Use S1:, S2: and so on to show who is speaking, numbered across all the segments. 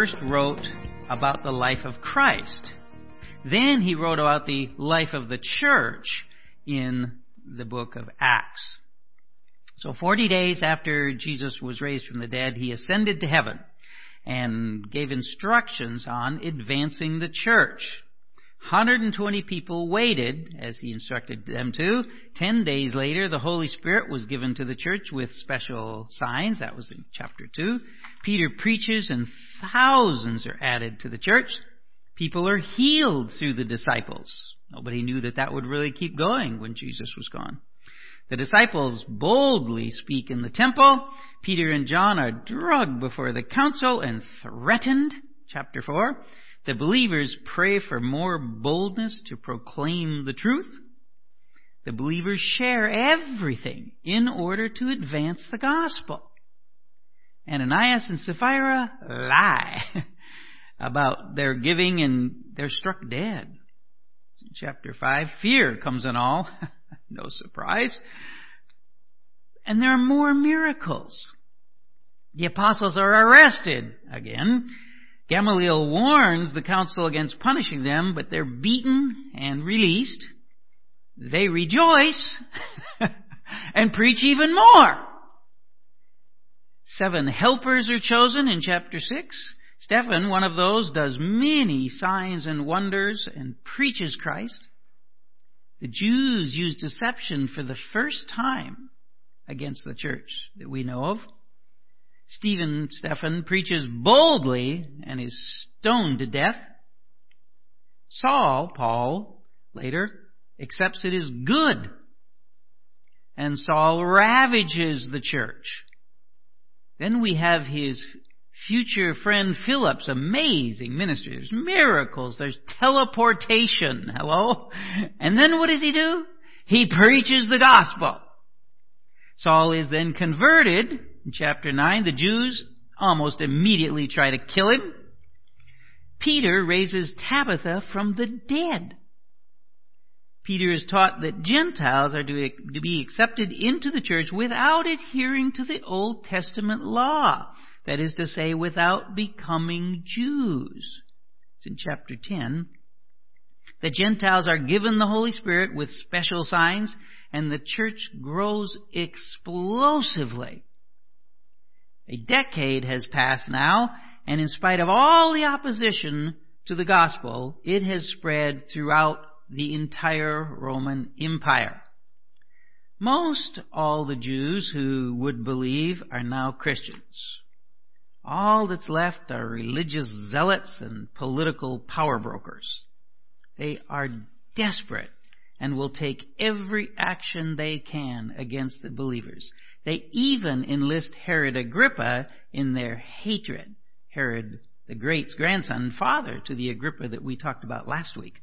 S1: First wrote about the life of Christ. Then he wrote about the life of the church in the book of Acts. So 40 days after Jesus was raised from the dead, he ascended to heaven and gave instructions on advancing the church. 120 people waited, as he instructed them to. Ten days later, the Holy Spirit was given to the church with special signs. That was in chapter 2. Peter preaches and thousands are added to the church. People are healed through the disciples. Nobody knew that that would really keep going when Jesus was gone. The disciples boldly speak in the temple. Peter and John are drugged before the council and threatened. Chapter 4. The believers pray for more boldness to proclaim the truth. The believers share everything in order to advance the gospel. Ananias and Sapphira lie about their giving and they're struck dead. Chapter 5, fear comes in all. no surprise. And there are more miracles. The apostles are arrested again. Gamaliel warns the council against punishing them, but they're beaten and released. They rejoice and preach even more. Seven helpers are chosen in chapter 6. Stephen, one of those, does many signs and wonders and preaches Christ. The Jews use deception for the first time against the church that we know of. Stephen, Stephen preaches boldly and is stoned to death. Saul, Paul, later, accepts it as good. And Saul ravages the church. Then we have his future friend Philip's amazing ministry. There's miracles. There's teleportation. Hello? And then what does he do? He preaches the gospel. Saul is then converted. In chapter 9, the Jews almost immediately try to kill him. Peter raises Tabitha from the dead. Peter is taught that Gentiles are to be accepted into the church without adhering to the Old Testament law. That is to say, without becoming Jews. It's in chapter 10. The Gentiles are given the Holy Spirit with special signs, and the church grows explosively. A decade has passed now, and in spite of all the opposition to the gospel, it has spread throughout the entire Roman Empire. Most all the Jews who would believe are now Christians. All that's left are religious zealots and political power brokers. They are desperate and will take every action they can against the believers. They even enlist Herod Agrippa in their hatred. Herod the Great's grandson, father to the Agrippa that we talked about last week.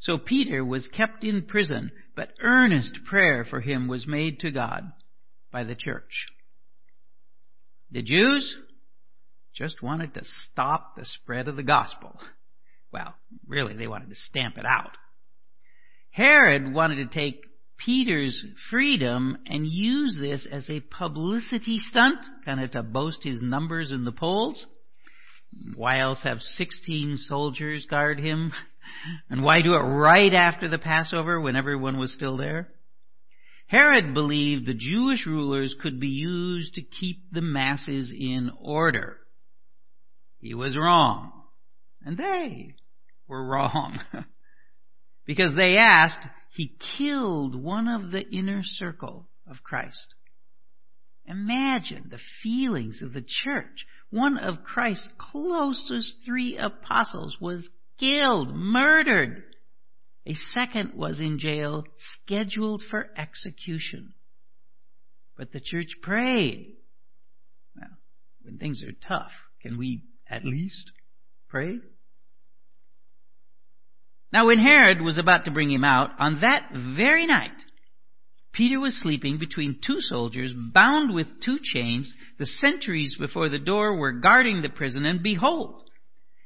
S1: So Peter was kept in prison, but earnest prayer for him was made to God by the church. The Jews just wanted to stop the spread of the gospel. Well, really, they wanted to stamp it out. Herod wanted to take Peter's freedom and use this as a publicity stunt, kind of to boast his numbers in the polls. Why else have 16 soldiers guard him? And why do it right after the Passover when everyone was still there? Herod believed the Jewish rulers could be used to keep the masses in order. He was wrong. And they were wrong. because they asked, he killed one of the inner circle of Christ. Imagine the feelings of the church. One of Christ's closest three apostles was killed, murdered. A second was in jail, scheduled for execution. But the church prayed. Well, when things are tough, can we at least pray. Now when Herod was about to bring him out, on that very night, Peter was sleeping between two soldiers, bound with two chains. The sentries before the door were guarding the prison, and behold,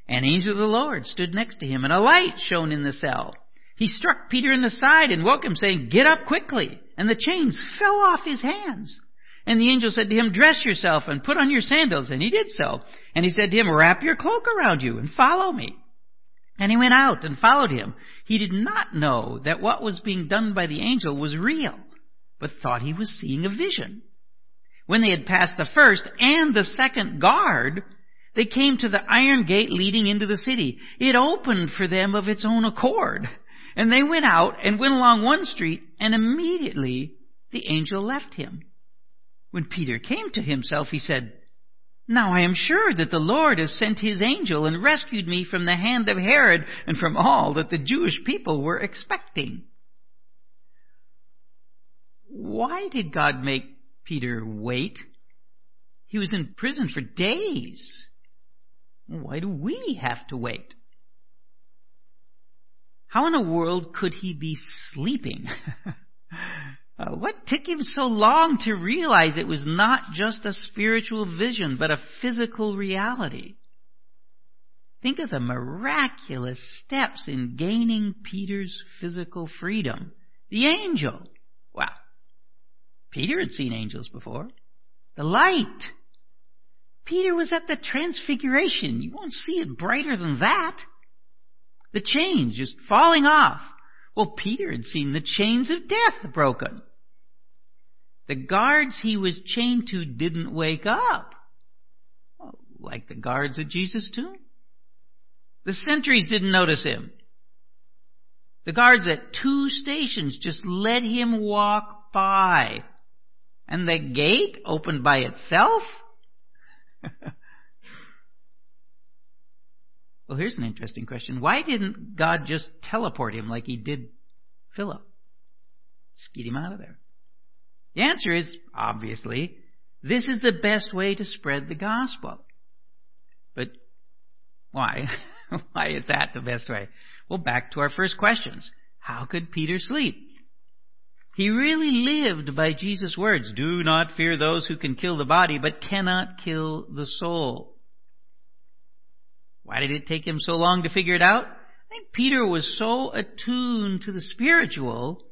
S1: an angel of the Lord stood next to him, and a light shone in the cell. He struck Peter in the side and woke him, saying, Get up quickly! And the chains fell off his hands. And the angel said to him, Dress yourself and put on your sandals. And he did so. And he said to him, Wrap your cloak around you and follow me. And he went out and followed him. He did not know that what was being done by the angel was real, but thought he was seeing a vision. When they had passed the first and the second guard, they came to the iron gate leading into the city. It opened for them of its own accord. And they went out and went along one street, and immediately the angel left him. When Peter came to himself, he said, Now I am sure that the Lord has sent his angel and rescued me from the hand of Herod and from all that the Jewish people were expecting. Why did God make Peter wait? He was in prison for days. Why do we have to wait? How in the world could he be sleeping? uh, what took him so long to realize it was not just a spiritual vision, but a physical reality? Think of the miraculous steps in gaining Peter's physical freedom. The angel. Wow. Peter had seen angels before. The light. Peter was at the transfiguration. You won't see it brighter than that. The chains just falling off. Well, Peter had seen the chains of death broken. The guards he was chained to didn't wake up. like the guards at Jesus' tomb. The sentries didn't notice him. The guards at two stations just let him walk by. And the gate opened by itself? Well, here's an interesting question. Why didn't God just teleport him like he did Philip? Get him out of there. The answer is, obviously, this is the best way to spread the gospel. But why? why is that the best way? Well, back to our first questions. How could Peter sleep? He really lived by Jesus' words, do not fear those who can kill the body, but cannot kill the soul. Why did it take him so long to figure it out? I think Peter was so attuned to the spiritual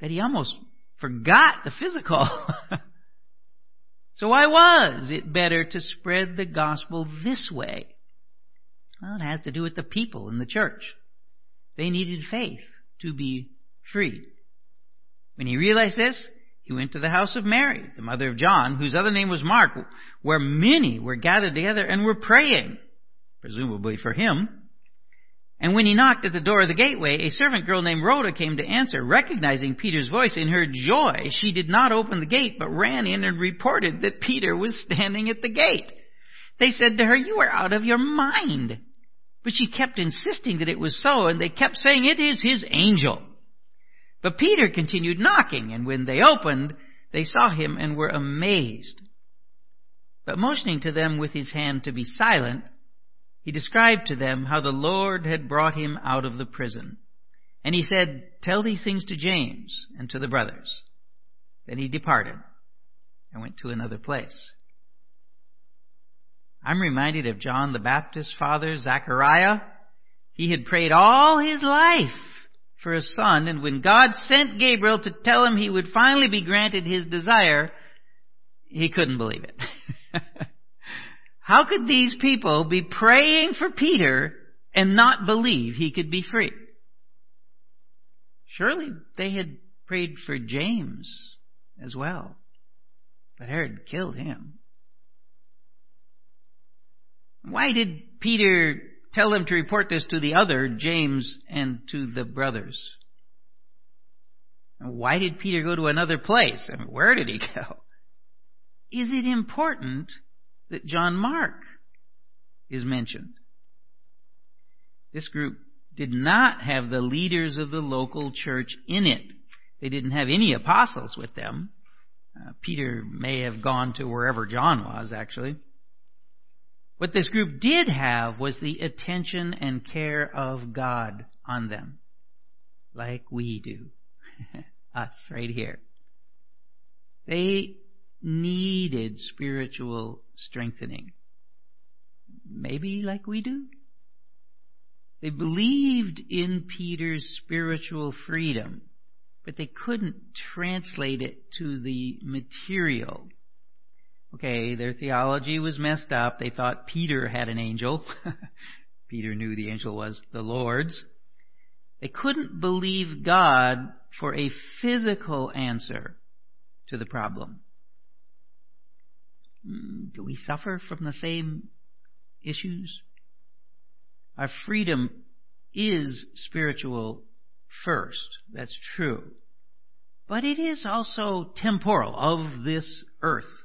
S1: that he almost forgot the physical. so why was it better to spread the gospel this way? Well, it has to do with the people in the church. They needed faith to be free. When he realized this, he went to the house of Mary, the mother of John, whose other name was Mark, where many were gathered together and were praying presumably for him. And when he knocked at the door of the gateway, a servant girl named Rhoda came to answer. Recognizing Peter's voice in her joy, she did not open the gate, but ran in and reported that Peter was standing at the gate. They said to her, You are out of your mind. But she kept insisting that it was so, and they kept saying, It is his angel. But Peter continued knocking, and when they opened, they saw him and were amazed. But motioning to them with his hand to be silent, he described to them how the Lord had brought him out of the prison. And he said, Tell these things to James and to the brothers. Then he departed and went to another place. I'm reminded of John the Baptist's father, Zechariah. He had prayed all his life for a son, and when God sent Gabriel to tell him he would finally be granted his desire, he couldn't believe it. How could these people be praying for Peter and not believe he could be free? Surely they had prayed for James as well. But Herod killed him. Why did Peter tell them to report this to the other, James, and to the brothers? Why did Peter go to another place? I mean, where did he go? Is it important that John Mark is mentioned. This group did not have the leaders of the local church in it. They didn't have any apostles with them. Uh, Peter may have gone to wherever John was, actually. What this group did have was the attention and care of God on them, like we do. Us, right here. They needed spiritual strengthening. Maybe like we do. They believed in Peter's spiritual freedom, but they couldn't translate it to the material. Okay, their theology was messed up. They thought Peter had an angel. Peter knew the angel was the Lord's. They couldn't believe God for a physical answer to the problem. Hmm, do we suffer from the same issues? Our freedom is spiritual first. That's true. But it is also temporal, of this earth.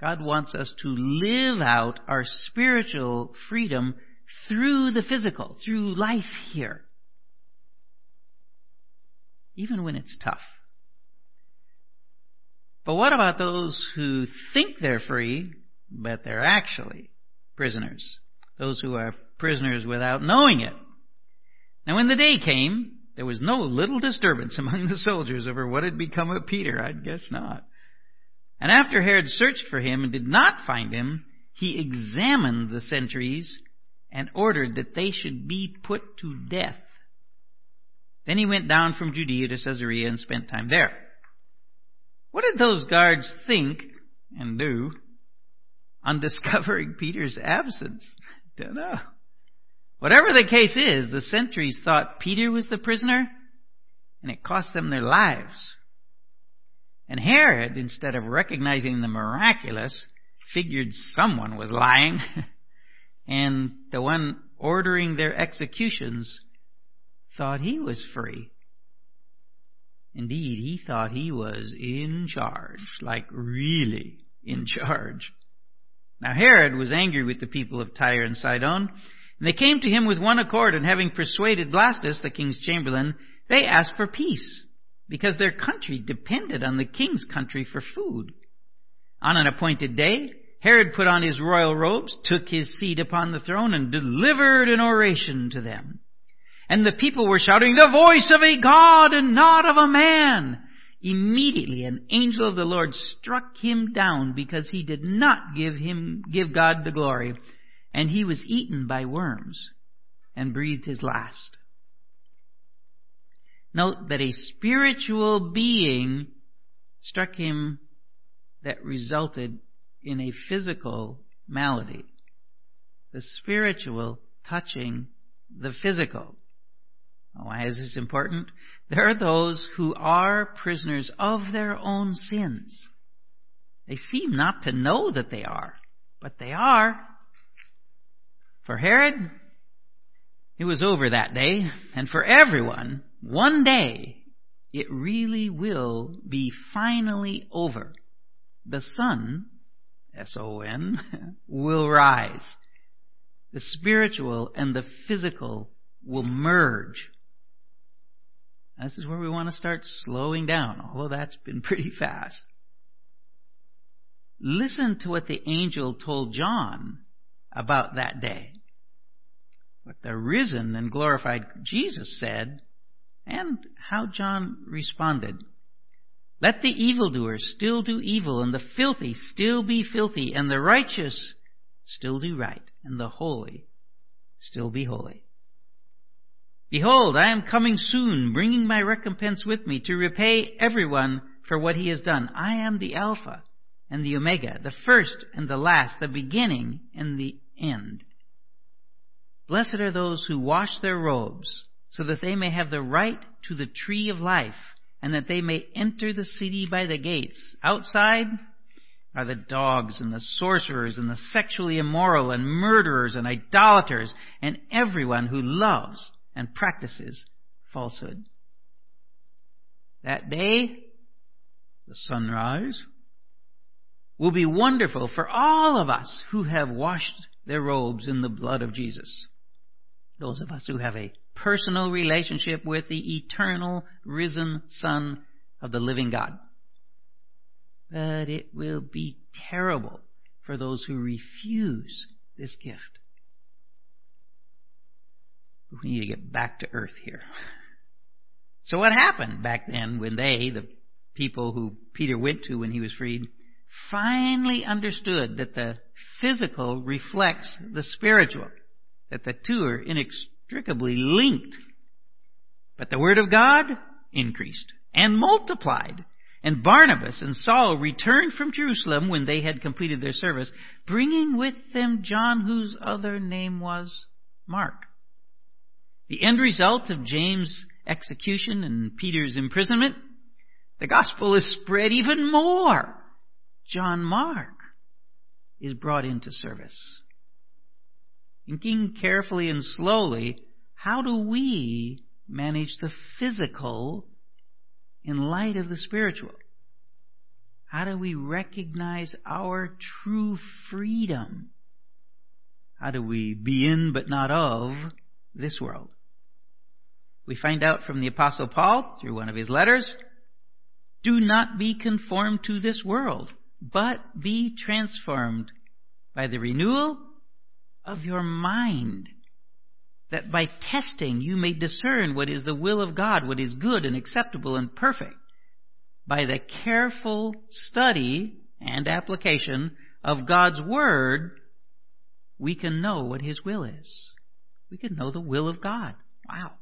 S1: God wants us to live out our spiritual freedom through the physical, through life here. Even when it's tough. But what about those who think they're free, but they're actually prisoners? Those who are prisoners without knowing it. Now when the day came, there was no little disturbance among the soldiers over what had become of Peter. I'd guess not. And after Herod searched for him and did not find him, he examined the sentries and ordered that they should be put to death. Then he went down from Judea to Caesarea and spent time there. What did those guards think and do on discovering Peter's absence? Don't know. Whatever the case is, the sentries thought Peter was the prisoner, and it cost them their lives. And Herod, instead of recognizing the miraculous, figured someone was lying, and the one ordering their executions thought he was free. Indeed, he thought he was in charge, like really in charge. Now Herod was angry with the people of Tyre and Sidon, and they came to him with one accord, and having persuaded Blastus, the king's chamberlain, they asked for peace, because their country depended on the king's country for food. On an appointed day, Herod put on his royal robes, took his seat upon the throne, and delivered an oration to them. And the people were shouting, the voice of a God and not of a man. Immediately an angel of the Lord struck him down because he did not give him, give God the glory. And he was eaten by worms and breathed his last. Note that a spiritual being struck him that resulted in a physical malady. The spiritual touching the physical. Why is this important? There are those who are prisoners of their own sins. They seem not to know that they are, but they are. For Herod, it was over that day, and for everyone, one day, it really will be finally over. The sun, S-O-N, will rise. The spiritual and the physical will merge. This is where we want to start slowing down, although that's been pretty fast. Listen to what the angel told John about that day. What the risen and glorified Jesus said, and how John responded. Let the evildoer still do evil, and the filthy still be filthy, and the righteous still do right, and the holy still be holy. Behold, I am coming soon, bringing my recompense with me to repay everyone for what he has done. I am the Alpha and the Omega, the first and the last, the beginning and the end. Blessed are those who wash their robes, so that they may have the right to the tree of life, and that they may enter the city by the gates. Outside are the dogs and the sorcerers and the sexually immoral and murderers and idolaters and everyone who loves and practices falsehood. That day, the sunrise, will be wonderful for all of us who have washed their robes in the blood of Jesus. Those of us who have a personal relationship with the eternal risen Son of the living God. But it will be terrible for those who refuse this gift. We need to get back to earth here. So what happened back then when they, the people who Peter went to when he was freed, finally understood that the physical reflects the spiritual, that the two are inextricably linked. But the Word of God increased and multiplied. And Barnabas and Saul returned from Jerusalem when they had completed their service, bringing with them John, whose other name was Mark. The end result of James' execution and Peter's imprisonment, the gospel is spread even more. John Mark is brought into service. Thinking carefully and slowly, how do we manage the physical in light of the spiritual? How do we recognize our true freedom? How do we be in but not of this world? We find out from the Apostle Paul through one of his letters do not be conformed to this world, but be transformed by the renewal of your mind, that by testing you may discern what is the will of God, what is good and acceptable and perfect. By the careful study and application of God's Word, we can know what His will is. We can know the will of God. Wow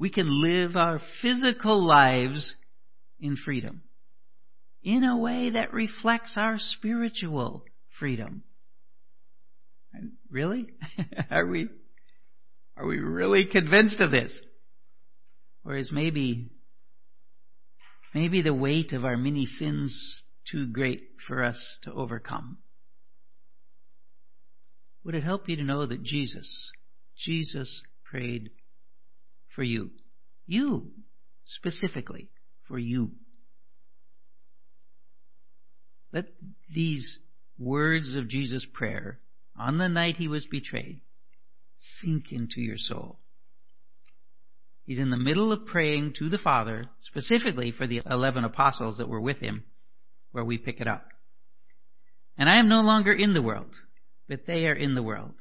S1: we can live our physical lives in freedom in a way that reflects our spiritual freedom. Really? are we are we really convinced of this? Or is maybe maybe the weight of our many sins too great for us to overcome? Would it help you to know that Jesus, Jesus prayed for you. You, specifically, for you. Let these words of Jesus' prayer on the night he was betrayed sink into your soul. He's in the middle of praying to the Father, specifically for the 11 apostles that were with him, where we pick it up. And I am no longer in the world, but they are in the world.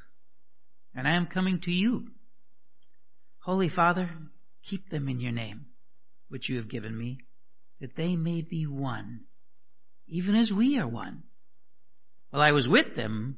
S1: And I am coming to you. Holy Father, keep them in your name, which you have given me, that they may be one, even as we are one. While I was with them,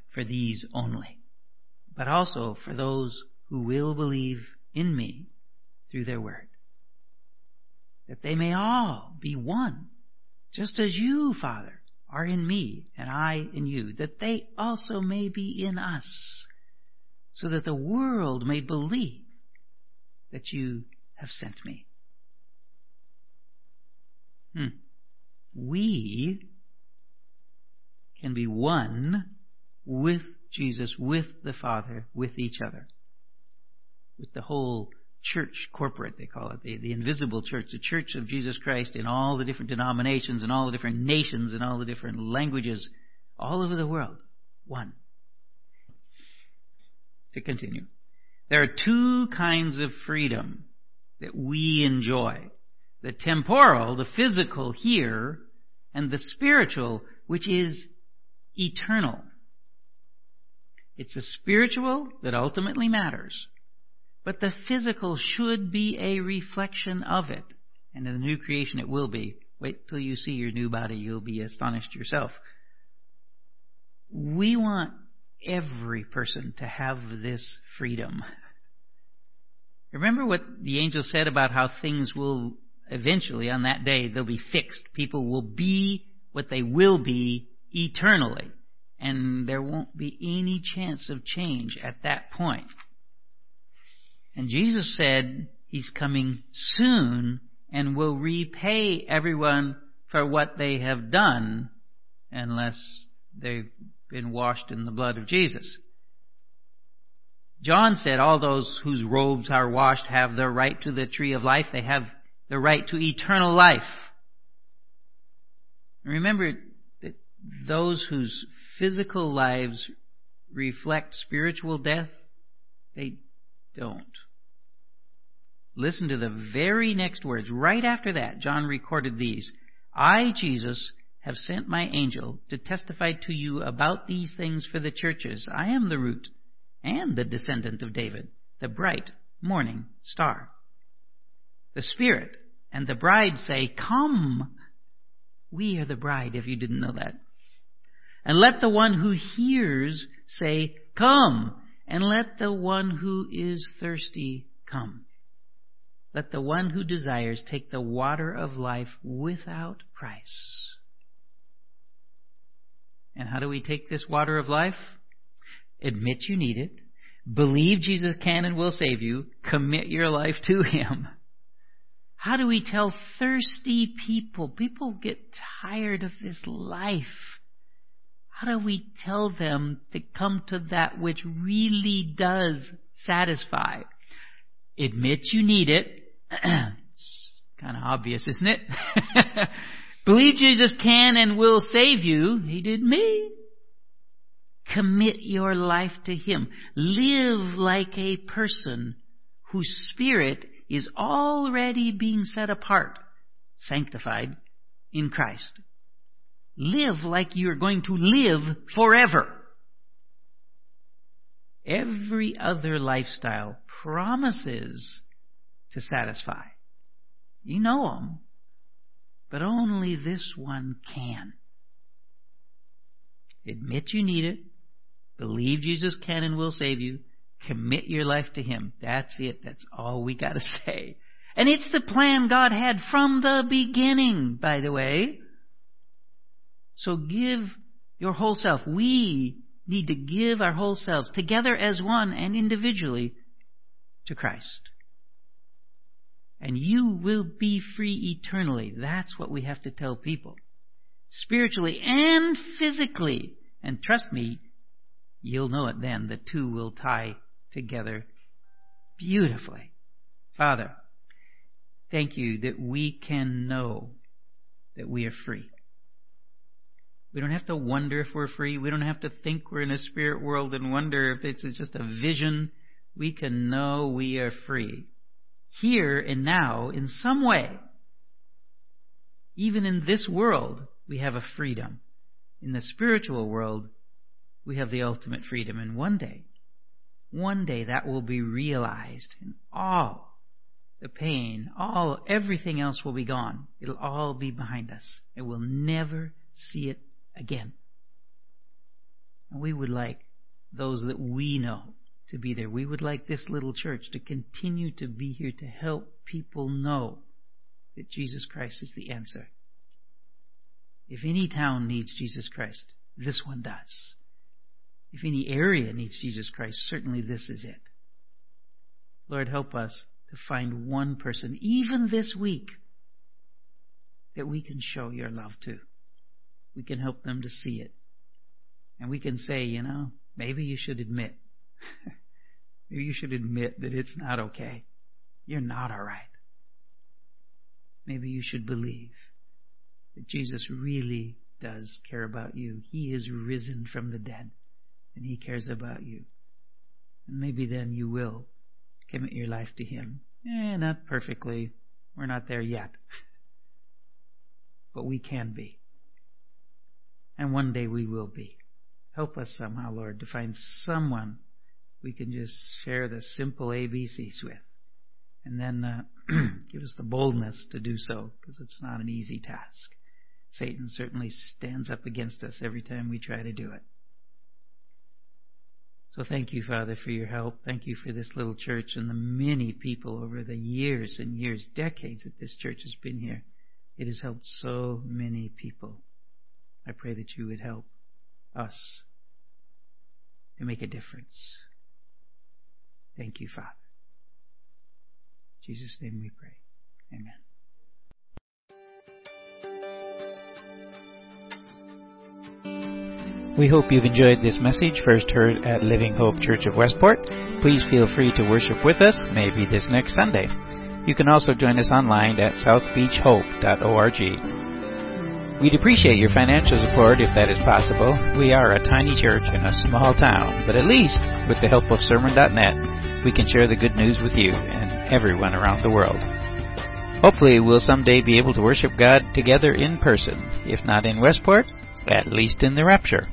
S1: for these only, but also for those who will believe in me through their word. That they may all be one, just as you, Father, are in me and I in you, that they also may be in us so that the world may believe that you have sent me. Hmm. We can be one with Jesus, with the Father, with each other, with the whole church, corporate they call it, the, the invisible church, the church of Jesus Christ in all the different denominations and all the different nations and all the different languages all over the world. One to continue. There are two kinds of freedom that we enjoy. The temporal, the physical here, and the spiritual, which is eternal. It's the spiritual that ultimately matters. But the physical should be a reflection of it. And in the new creation it will be. Wait till you see your new body, you'll be astonished yourself. We want every person to have this freedom. Remember what the angel said about how things will eventually, on that day, they'll be fixed. People will be what they will be eternally. And there won't be any chance of change at that point. And Jesus said he's coming soon and will repay everyone for what they have done unless they've been washed in the blood of Jesus. John said all those whose robes are washed have the right to the tree of life. They have the right to eternal life. Remember those whose physical lives reflect spiritual death, they don't. Listen to the very next words. Right after that, John recorded these. I, Jesus, have sent my angel to testify to you about these things for the churches. I am the root and the descendant of David, the bright morning star. The Spirit and the bride say, Come. We are the bride, if you didn't know that. And let the one who hears say, Come. And let the one who is thirsty come. Let the one who desires take the water of life without price. And how do we take this water of life? Admit you need it. Believe Jesus can and will save you. Commit your life to Him. How do we tell thirsty people? People get tired of this life. How do we tell them to come to that which really does satisfy? Admit you need it it's kind of obvious, isn't it? Believe Jesus can and will save you. He did me. Commit your life to Him. Live like a person whose spirit is already being set apart, sanctified in Christ. Live like you're going to live forever. Every other lifestyle promises to satisfy. You know them, but only this one can. Admit you need it. Believe Jesus can and will save you. Commit your life to Him. That's it. That's all we gotta say. And it's the plan God had from the beginning, by the way. So give your whole self. We need to give our whole selves together as one and individually to Christ and you will be free eternally. That's what we have to tell people. Spiritually and physically. And trust me, you'll know it then. The two will tie together beautifully. Father, thank you that we can know that we are free. We don't have to wonder if we're free. We don't have to think we're in a spirit world and wonder if it's just a vision. We can know we are free here and now in some way. Even in this world, we have a freedom. In the spiritual world, we have the ultimate freedom. And one day, one day that will be realized and all the pain, all, everything else will be gone. It'll all be behind us and we'll never see it again. And we would like those that we know to be there. We would like this little church to continue to be here to help people know that Jesus Christ is the answer. If any town needs Jesus Christ, this one does. If any area needs Jesus Christ, certainly this is it. Lord, help us to find one person, even this week, that we can show your love to. We can help them to see it. And we can say, you know, maybe you should admit Maybe you should admit that it's not okay. You're not all right. Maybe you should believe that Jesus really does care about you. He is risen from the dead and He cares about you. And maybe then you will commit your life to Him. Eh, not perfectly. We're not there yet. But we can be. And one day we will be. Help us somehow, Lord, to find someone we can just share the simple ABCs with. And then uh, give us the boldness to do so, because it's not an easy task. Satan certainly stands up against us every time we try to do it. So thank you, Father, for your help. Thank you for this little church and the many people over the years and years, decades that this church has been here. It has helped so many people. Pray that you would help us to make a difference. Thank you, Father. In Jesus' name we pray. Amen. We hope you've enjoyed this message, first heard at Living Hope Church of Westport. Please feel free to worship with us, maybe this next Sunday. You can also join us online at southbeachhope.org. We'd appreciate your financial support if that is possible. We are a tiny church in a small town, but at least, with the help of Sermon.net, we can share the good news with you and everyone around the world. Hopefully, we'll someday be able to worship God together in person, if not in Westport, at least in the rapture.